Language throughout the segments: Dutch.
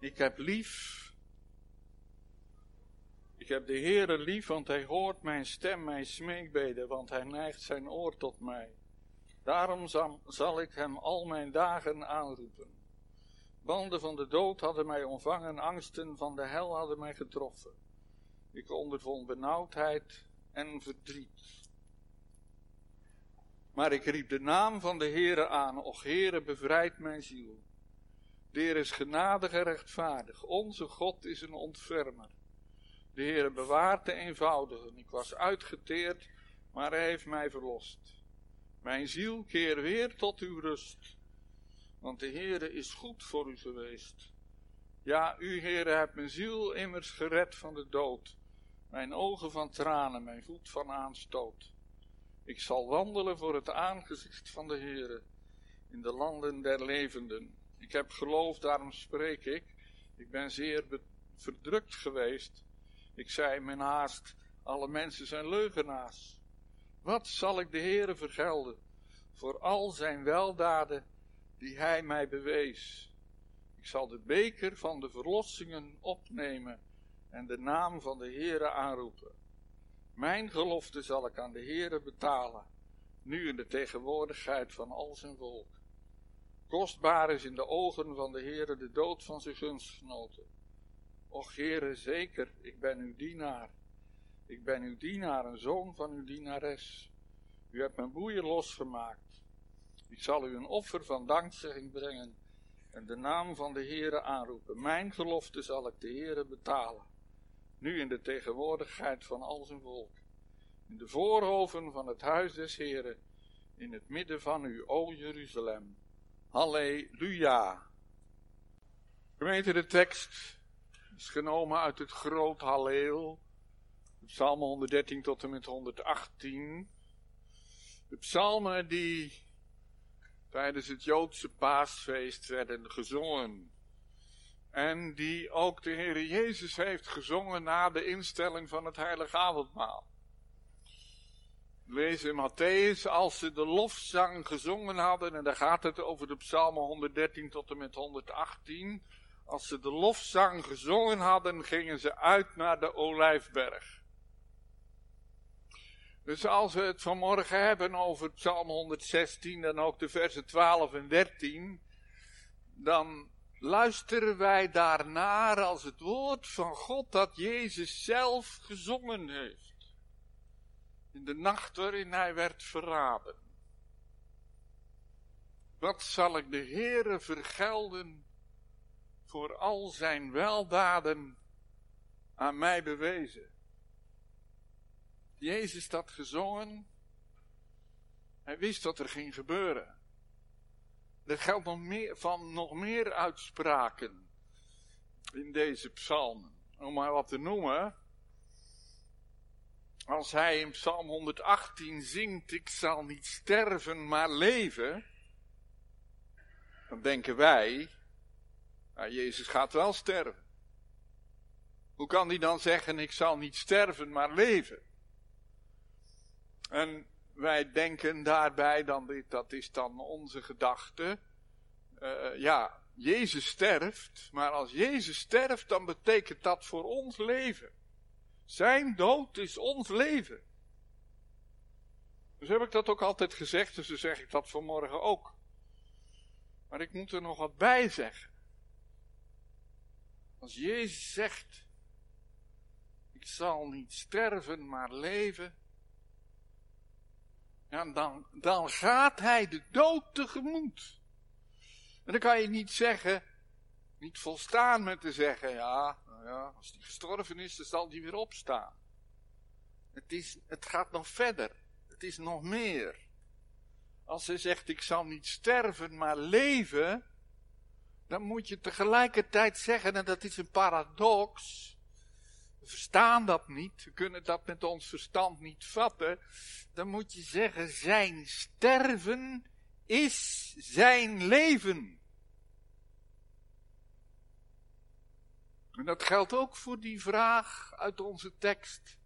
Ik heb lief. Ik heb de Heere lief, want hij hoort mijn stem, mijn smeekbeden, want hij neigt zijn oor tot mij. Daarom zal ik hem al mijn dagen aanroepen. Banden van de dood hadden mij ontvangen, angsten van de hel hadden mij getroffen. Ik ondervond benauwdheid en verdriet. Maar ik riep de naam van de Heere aan, och Heere, bevrijd mijn ziel. De Heer is genadig en rechtvaardig, onze God is een ontfermer. De Heere bewaart de eenvoudigen. Ik was uitgeteerd, maar hij heeft mij verlost. Mijn ziel keer weer tot uw rust, want de Heere is goed voor u geweest. Ja, u, Heere, hebt mijn ziel immers gered van de dood, mijn ogen van tranen, mijn voet van aanstoot. Ik zal wandelen voor het aangezicht van de Heere, in de landen der levenden. Ik heb geloof, daarom spreek ik. Ik ben zeer verdrukt geweest. Ik zei mijn haast, alle mensen zijn leugenaars. Wat zal ik de Heere vergelden voor al zijn weldaden die hij mij bewees? Ik zal de beker van de verlossingen opnemen en de naam van de Heere aanroepen. Mijn gelofte zal ik aan de Heere betalen, nu in de tegenwoordigheid van al zijn volk. Kostbaar is in de ogen van de Heere de dood van zijn gunstgenoten. Och Heere, zeker, ik ben uw dienaar. Ik ben uw dienaar, een zoon van uw dienares. U hebt mijn boeien losgemaakt. Ik zal u een offer van dankzegging brengen en de naam van de Heere aanroepen. Mijn gelofte zal ik de Heere betalen. Nu in de tegenwoordigheid van al zijn volk. In de voorhoven van het huis des Heeren. In het midden van u, o Jeruzalem. Halleluja. Gemeente, de tekst is genomen uit het groot Halleel. Psalm 113 tot en met 118. De psalmen die tijdens het Joodse paasfeest werden gezongen. En die ook de Heer Jezus heeft gezongen na de instelling van het heilige avondmaal. Lees in Matthäus, als ze de lofzang gezongen hadden, en daar gaat het over de psalmen 113 tot en met 118. Als ze de lofzang gezongen hadden, gingen ze uit naar de olijfberg. Dus als we het vanmorgen hebben over Psalm 116 en ook de versen 12 en 13, dan luisteren wij daarnaar als het woord van God dat Jezus zelf gezongen heeft. In de nacht waarin hij werd verraden. Wat zal ik de Heere vergelden voor al zijn weldaden aan mij bewezen. Jezus had gezongen. Hij wist wat er ging gebeuren. Er geldt nog meer, van nog meer uitspraken in deze psalmen. Om maar wat te noemen. Als hij in psalm 118 zingt, ik zal niet sterven, maar leven. Dan denken wij, maar Jezus gaat wel sterven. Hoe kan hij dan zeggen, ik zal niet sterven, maar leven? En wij denken daarbij, dan, dat is dan onze gedachte, uh, ja, Jezus sterft, maar als Jezus sterft, dan betekent dat voor ons leven. Zijn dood is ons leven. Dus heb ik dat ook altijd gezegd, dus dan zeg ik dat vanmorgen ook. Maar ik moet er nog wat bij zeggen. Als Jezus zegt, ik zal niet sterven, maar leven, ja, dan, dan gaat hij de dood tegemoet. En dan kan je niet zeggen, niet volstaan met te zeggen, ja, ja, als hij gestorven is, dan zal hij weer opstaan. Het, is, het gaat nog verder. Het is nog meer. Als hij zegt, ik zal niet sterven, maar leven, dan moet je tegelijkertijd zeggen, en dat is een paradox. We verstaan dat niet, we kunnen dat met ons verstand niet vatten. Dan moet je zeggen, zijn sterven is zijn leven. En dat geldt ook voor die vraag uit onze tekst.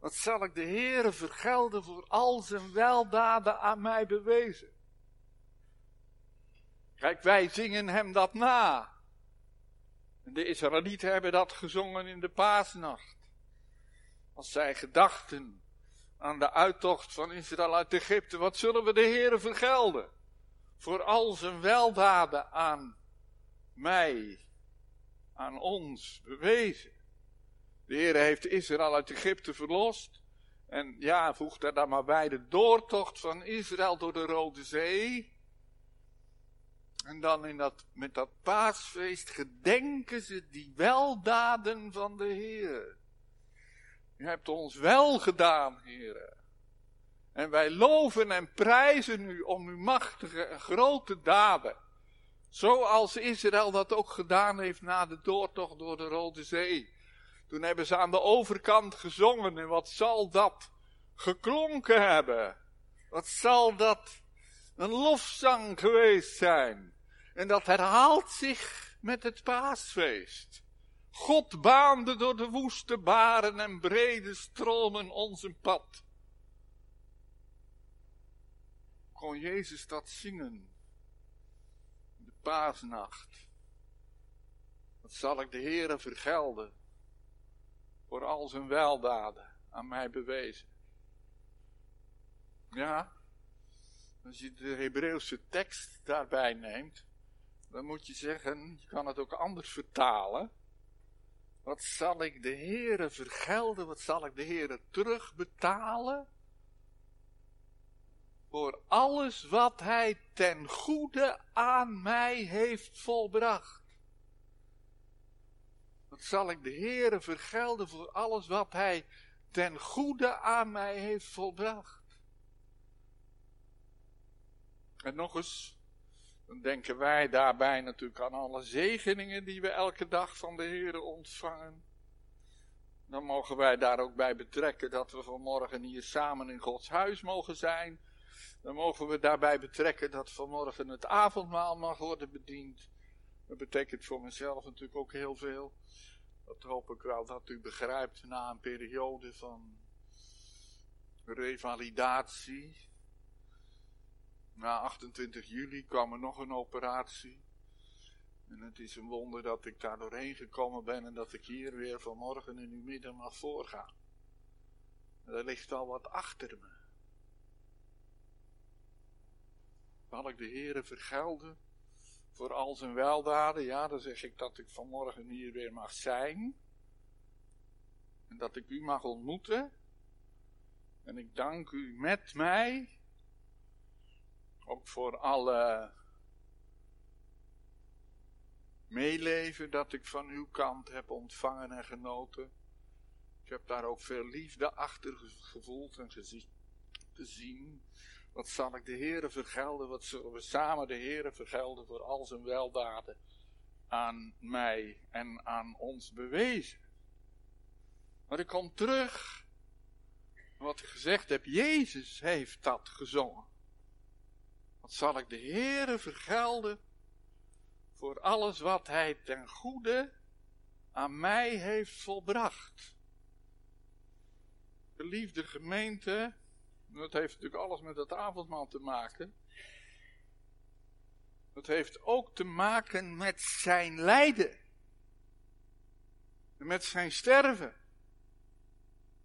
Wat zal ik de Heere vergelden voor al zijn weldaden aan mij bewezen? Kijk, wij zingen hem dat na. De Israëlieten hebben dat gezongen in de paasnacht. Als zij gedachten aan de uittocht van Israël uit Egypte, wat zullen we de Heere vergelden? Voor al zijn weldaden aan mij, aan ons bewezen. De Heer heeft Israël uit Egypte verlost. En ja, voegt er dan maar bij de doortocht van Israël door de Rode Zee. En dan in dat, met dat paasfeest gedenken ze die weldaden van de Heer. U hebt ons wel gedaan, Heer. En wij loven en prijzen u om uw machtige en grote daden. Zoals Israël dat ook gedaan heeft na de doortocht door de Rode Zee. Toen hebben ze aan de overkant gezongen en wat zal dat geklonken hebben? Wat zal dat een lofzang geweest zijn? En dat herhaalt zich met het paasfeest. God baande door de woeste baren en brede stromen ons een pad. Kon Jezus dat zingen? Paasnacht. Wat zal ik de Heere vergelden? Voor al zijn weldaden aan mij bewezen. Ja, als je de Hebreeuwse tekst daarbij neemt, dan moet je zeggen, je kan het ook anders vertalen. Wat zal ik de Heere vergelden? Wat zal ik de Heere terugbetalen? Voor alles wat Hij ten goede aan mij heeft volbracht. Wat zal ik de Heere vergelden voor alles wat Hij ten goede aan mij heeft volbracht? En nog eens, dan denken wij daarbij natuurlijk aan alle zegeningen die we elke dag van de Heer ontvangen. Dan mogen wij daar ook bij betrekken dat we vanmorgen hier samen in Gods huis mogen zijn. Dan mogen we daarbij betrekken dat vanmorgen het avondmaal mag worden bediend. Dat betekent voor mezelf natuurlijk ook heel veel. Dat hoop ik wel dat u begrijpt na een periode van revalidatie. Na 28 juli kwam er nog een operatie. En het is een wonder dat ik daar doorheen gekomen ben en dat ik hier weer vanmorgen in uw midden mag voorgaan. Er ligt al wat achter me. Zal ik de Heere vergelden voor al zijn weldaden? Ja, dan zeg ik dat ik vanmorgen hier weer mag zijn. En dat ik u mag ontmoeten. En ik dank u met mij ook voor alle meeleven dat ik van uw kant heb ontvangen en genoten. Ik heb daar ook veel liefde achter gevoeld en gezien. Wat zal ik de Heere vergelden? Wat zullen we samen de Heere vergelden voor al zijn weldaden aan mij en aan ons bewezen? Maar ik kom terug. Wat ik gezegd heb, Jezus heeft dat gezongen. Wat zal ik de Heere vergelden voor alles wat Hij ten goede aan mij heeft volbracht. Geliefde gemeente, dat heeft natuurlijk alles met het avondmaal te maken. Dat heeft ook te maken met zijn lijden. Met zijn sterven.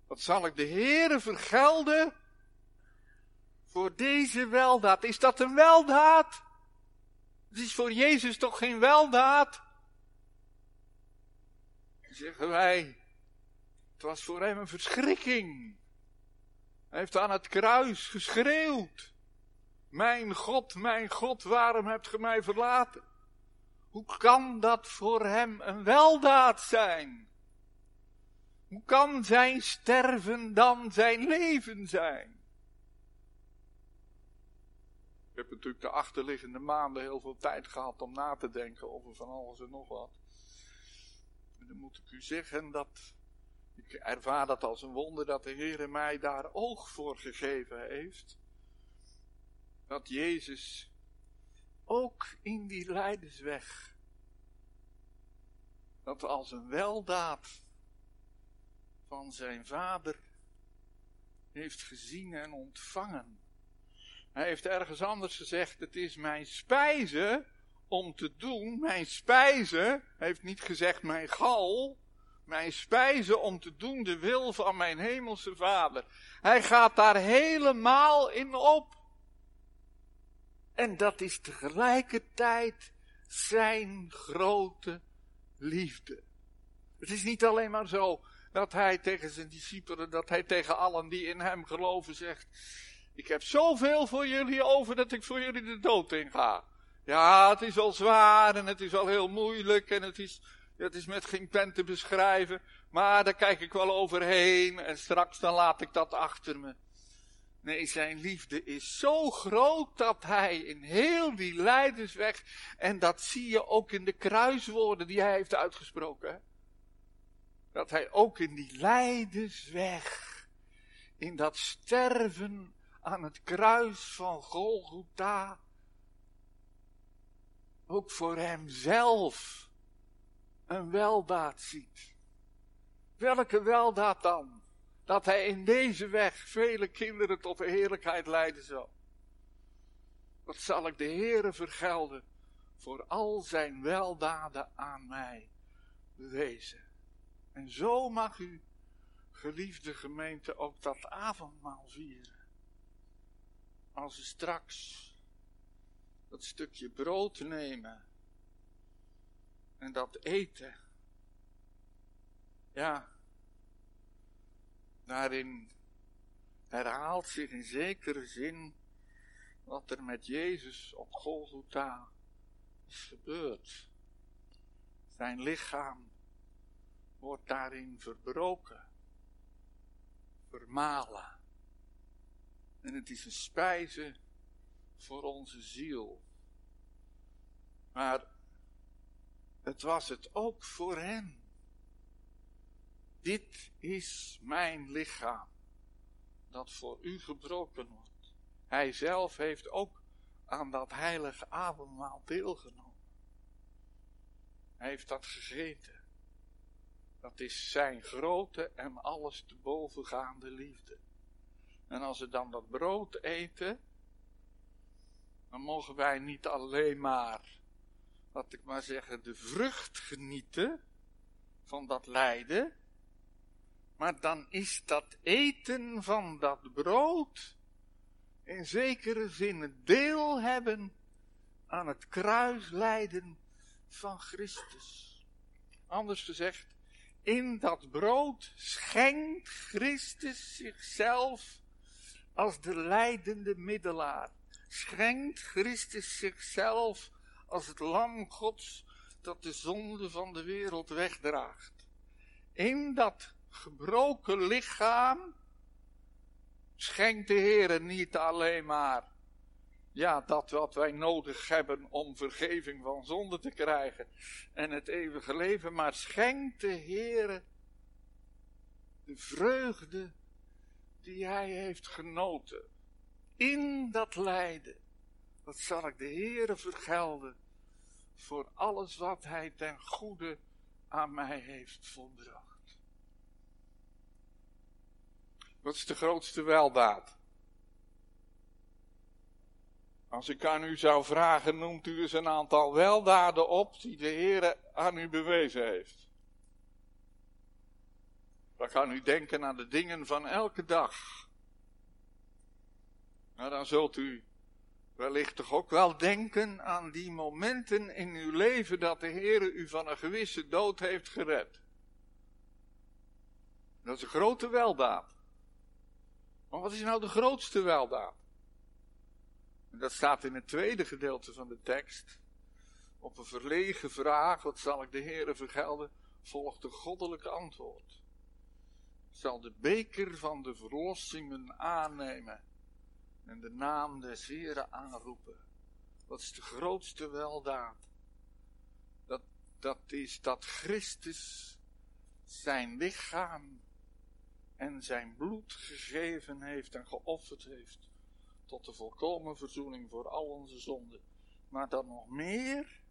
Wat zal ik de Heere vergelden voor deze weldaad. Is dat een weldaad? Het is voor Jezus toch geen weldaad? Zeggen wij, het was voor hem een verschrikking. Hij heeft aan het kruis geschreeuwd. Mijn God, mijn God, waarom hebt ge mij verlaten? Hoe kan dat voor hem een weldaad zijn? Hoe kan zijn sterven dan zijn leven zijn? Ik heb natuurlijk de achterliggende maanden heel veel tijd gehad om na te denken over van alles en nog wat. En dan moet ik u zeggen dat ik ervaar dat als een wonder dat de Heer mij daar oog voor gegeven heeft. Dat Jezus ook in die lijdensweg, dat als een weldaad van zijn vader heeft gezien en ontvangen. Hij heeft ergens anders gezegd: Het is mijn spijze om te doen, mijn spijzen, heeft niet gezegd mijn gal, mijn spijzen om te doen de wil van mijn hemelse vader. Hij gaat daar helemaal in op. En dat is tegelijkertijd zijn grote liefde. Het is niet alleen maar zo dat hij tegen zijn discipelen, dat hij tegen allen die in hem geloven zegt, ik heb zoveel voor jullie over dat ik voor jullie de dood in ga. Ja, het is wel zwaar en het is wel heel moeilijk en het is, het is met geen pen te beschrijven, maar daar kijk ik wel overheen en straks dan laat ik dat achter me. Nee, zijn liefde is zo groot dat hij in heel die lijdensweg, en dat zie je ook in de kruiswoorden die hij heeft uitgesproken, dat hij ook in die lijdensweg, in dat sterven aan het kruis van Golgotha, ook voor hemzelf een weldaad ziet. Welke weldaad dan? Dat hij in deze weg vele kinderen tot de heerlijkheid leiden zal. Wat zal ik de Heere vergelden voor al zijn weldaden aan mij bewezen. En zo mag u, geliefde gemeente, ook dat avondmaal vieren. Als we straks dat stukje brood nemen en dat eten. Ja, daarin herhaalt zich in zekere zin wat er met Jezus op Golgotha is gebeurd. Zijn lichaam wordt daarin verbroken, vermalen. En het is een spijze voor onze ziel. Maar het was het ook voor hen. Dit is mijn lichaam, dat voor u gebroken wordt. Hij zelf heeft ook aan dat heilige avondmaal deelgenomen. Hij heeft dat gegeten. Dat is zijn grote en alles te bovengaande liefde. En als we dan dat brood eten, dan mogen wij niet alleen maar, laat ik maar zeggen, de vrucht genieten van dat lijden, maar dan is dat eten van dat brood in zekere zin het deel hebben aan het kruislijden van Christus. Anders gezegd, in dat brood schenkt Christus zichzelf als de leidende middelaar schenkt Christus zichzelf als het lam Gods dat de zonde van de wereld wegdraagt. In dat gebroken lichaam schenkt de Heer niet alleen maar ja, dat wat wij nodig hebben om vergeving van zonde te krijgen en het eeuwige leven, maar schenkt de Heer de vreugde die hij heeft genoten in dat lijden, wat zal ik de Heere vergelden voor alles wat Hij ten goede aan mij heeft volbracht. Wat is de grootste weldaad? Als ik aan u zou vragen, noemt u eens een aantal weldaden op die de Heer aan u bewezen heeft. Dan kan u denken aan de dingen van elke dag. Maar dan zult u wellicht toch ook wel denken aan die momenten in uw leven dat de Heer u van een gewisse dood heeft gered. Dat is een grote weldaad. Maar wat is nou de grootste weldaad? En dat staat in het tweede gedeelte van de tekst. Op een verlegen vraag, wat zal ik de Heere vergelden, volgt een goddelijk antwoord. Zal de beker van de verlossingen aannemen en de naam des Heren aanroepen. Wat is de grootste weldaad? Dat, dat is dat Christus zijn lichaam en zijn bloed gegeven heeft en geofferd heeft tot de volkomen verzoening voor al onze zonden. Maar dan nog meer,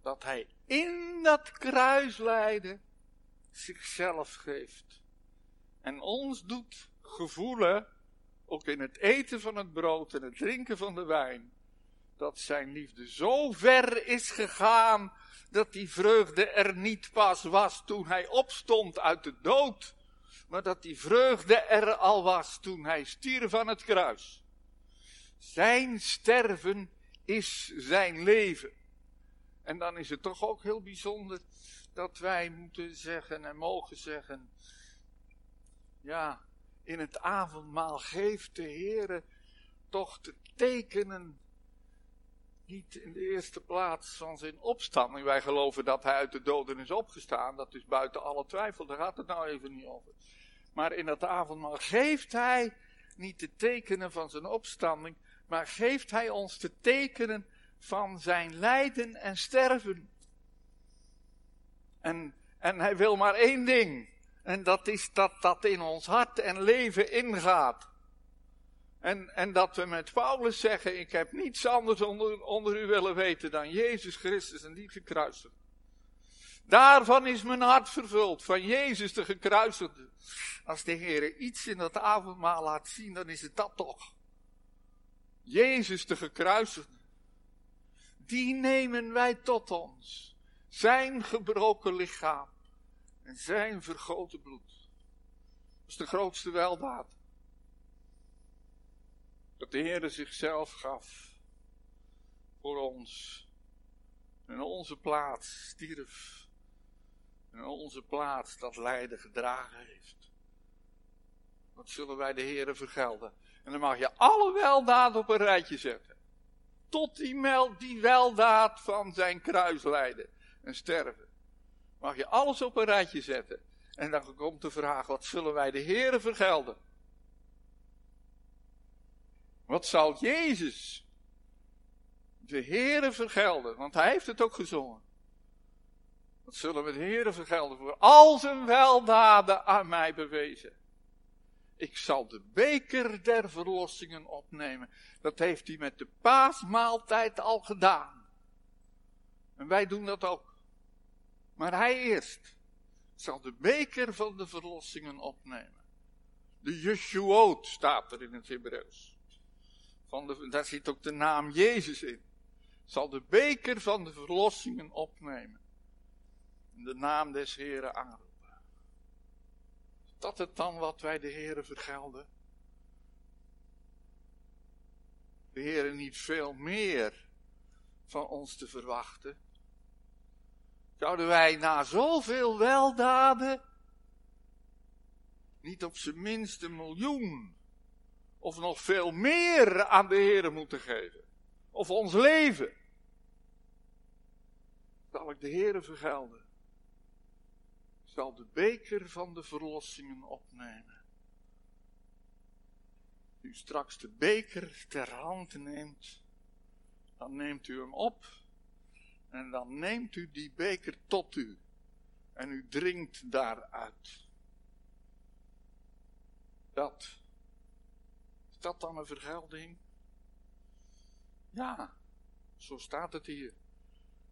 dat hij in dat kruislijden zichzelf geeft. En ons doet gevoelen ook in het eten van het brood en het drinken van de wijn, dat zijn liefde zo ver is gegaan dat die vreugde er niet pas was toen hij opstond uit de dood, maar dat die vreugde er al was toen hij stierf aan het kruis. Zijn sterven is zijn leven. En dan is het toch ook heel bijzonder dat wij moeten zeggen en mogen zeggen, ja, in het avondmaal geeft de Heere toch de tekenen niet in de eerste plaats van zijn opstanding. Wij geloven dat hij uit de doden is opgestaan. Dat is buiten alle twijfel. Daar gaat het nou even niet over. Maar in het avondmaal geeft hij niet de tekenen van zijn opstanding. Maar geeft hij ons de tekenen van zijn lijden en sterven. En, en hij wil maar één ding. En dat is dat dat in ons hart en leven ingaat. En, en dat we met Paulus zeggen, ik heb niets anders onder, onder u willen weten dan Jezus Christus en die gekruisigde. Daarvan is mijn hart vervuld, van Jezus de gekruisigde. Als de Heer iets in dat avondmaal laat zien, dan is het dat toch. Jezus de gekruisigde. Die nemen wij tot ons. Zijn gebroken lichaam en zijn vergoten bloed. Dat is de grootste weldaad dat de Heer zichzelf gaf voor ons. En onze plaats stierf. En onze plaats dat lijden gedragen heeft. Wat zullen wij de Heer vergelden? En dan mag je alle weldaad op een rijtje zetten. Tot die, meld, die weldaad van zijn kruislijden en sterven. Mag je alles op een rijtje zetten. En dan komt de vraag, wat zullen wij de Heer vergelden? Wat zal Jezus de Heere vergelden? Want hij heeft het ook gezongen. Wat zullen we de Heere vergelden voor al zijn weldaden aan mij bewezen? Ik zal de beker der verlossingen opnemen. Dat heeft hij met de paasmaaltijd al gedaan. En wij doen dat ook. Maar hij eerst zal de beker van de verlossingen opnemen. De Yeshuot staat er in het Hebreeuws. Van daar zit ook de naam Jezus in. Zal de beker van de verlossingen opnemen. En de naam des Heren aanroepen. Is dat het dan wat wij de Heren vergelden? De Heren niet veel meer van ons te verwachten? Zouden wij na zoveel weldaden niet op zijn minst een miljoen of nog veel meer aan de Heer moeten geven. Of ons leven. Zal ik de Heer vergelden. Zal de beker van de verlossingen opnemen. U straks de beker ter hand neemt, dan neemt u hem op en dan neemt u die beker tot u en u drinkt daaruit. Dat dat dan een vergelding? Ja, zo staat het hier.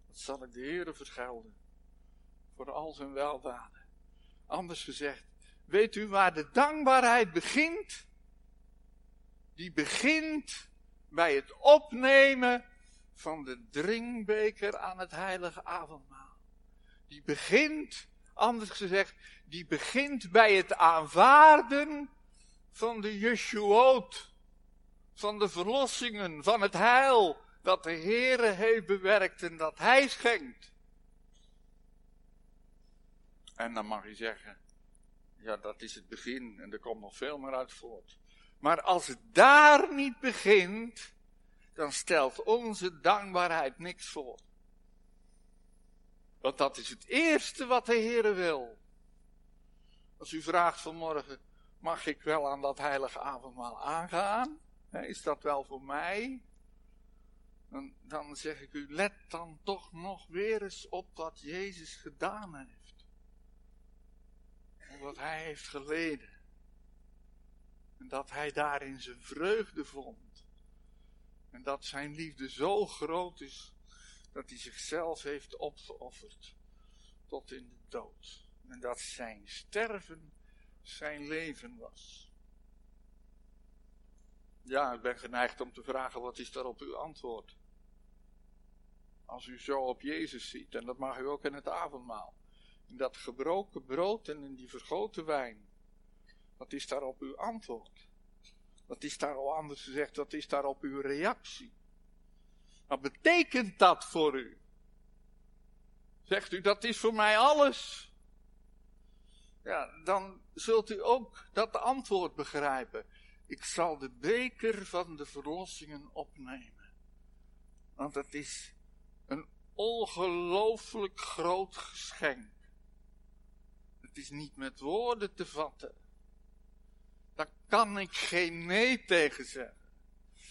Dat zal ik de Heere vergelden. Voor al zijn weldaden. Anders gezegd, weet u waar de dankbaarheid begint? Die begint bij het opnemen van de drinkbeker aan het heilige avondmaal. Die begint, anders gezegd, die begint bij het aanvaarden van de Yeshuot, van de verlossingen, van het heil dat de Heere heeft bewerkt en dat Hij schenkt. En dan mag je zeggen, ja dat is het begin en er komt nog veel meer uit voort. Maar als het daar niet begint, dan stelt onze dankbaarheid niks voor. Want dat is het eerste wat de Heere wil. Als u vraagt vanmorgen, Mag ik wel aan dat heilige avondmaal aangaan? Is dat wel voor mij? Dan, dan zeg ik u, let dan toch nog weer eens op wat Jezus gedaan heeft. Wat hij heeft geleden. En dat hij daarin zijn vreugde vond. En dat zijn liefde zo groot is dat hij zichzelf heeft opgeofferd tot in de dood. En dat zijn sterven zijn leven was. Ja, ik ben geneigd om te vragen, wat is daarop uw antwoord? Als u zo op Jezus ziet, en dat mag u ook in het avondmaal. In dat gebroken brood en in die vergoten wijn. Wat is daarop uw antwoord? Wat is daar al anders gezegd? Wat is daarop uw reactie? Wat betekent dat voor u? Zegt u, dat is voor mij alles. Ja, dan zult u ook dat antwoord begrijpen. Ik zal de beker van de verlossingen opnemen. Want het is een ongelooflijk groot geschenk. Het is niet met woorden te vatten. Daar kan ik geen nee tegen zeggen.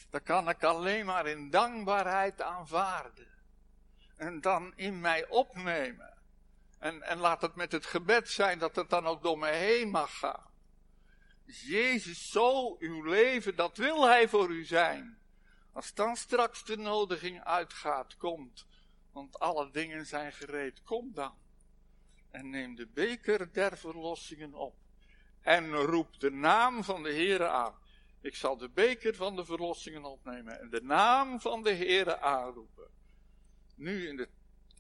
Daar kan ik alleen maar in dankbaarheid aanvaarden. En dan in mij opnemen. En, en laat het met het gebed zijn dat het dan ook door me heen mag gaan. Jezus zo uw leven, dat wil Hij voor u zijn. Als dan straks de nodiging uitgaat, komt, want alle dingen zijn gereed, kom dan. En neem de beker der verlossingen op. En roep de naam van de Heere aan. Ik zal de beker van de verlossingen opnemen en de naam van de Heere aanroepen. Nu in de,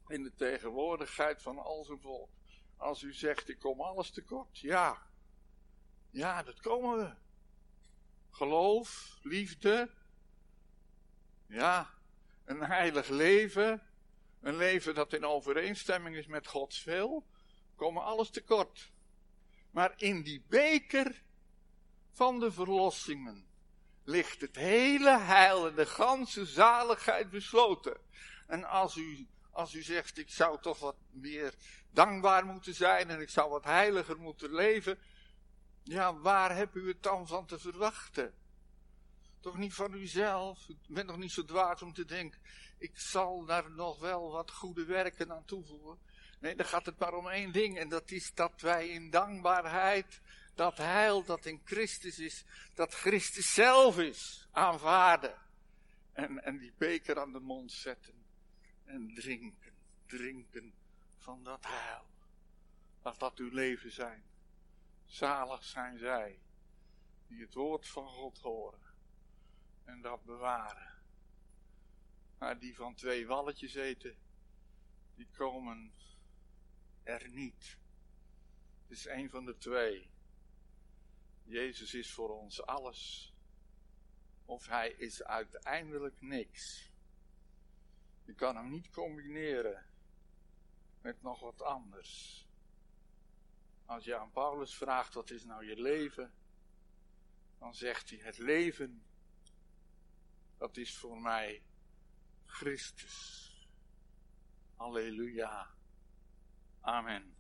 in de tegenwoordigheid van al zijn volk. Als u zegt, ik kom alles tekort. Ja, ja, dat komen we. Geloof, liefde. Ja, een heilig leven. Een leven dat in overeenstemming is met Gods wil. Komen alles tekort. Maar in die beker van de verlossingen ligt het hele heil en de ganse zaligheid besloten. En als u, als u zegt, ik zou toch wat meer dankbaar moeten zijn en ik zou wat heiliger moeten leven, ja, waar hebt u het dan van te verwachten? Toch niet van uzelf? U bent nog niet zo dwaas om te denken, ik zal daar nog wel wat goede werken aan toevoegen. Nee, dan gaat het maar om één ding en dat is dat wij in dankbaarheid dat heil dat in Christus is, dat Christus zelf is, aanvaarden. En, en die beker aan de mond zetten en drinken, drinken van dat heil. Laat dat uw leven zijn. Zalig zijn zij die het woord van God horen en dat bewaren. Maar die van twee walletjes eten, die komen er niet. Het is een van de twee. Jezus is voor ons alles. Of hij is uiteindelijk niks. Je kan hem niet combineren met nog wat anders. Als je aan Paulus vraagt wat is nou je leven, dan zegt hij het leven, dat is voor mij Christus. Halleluja. Amen.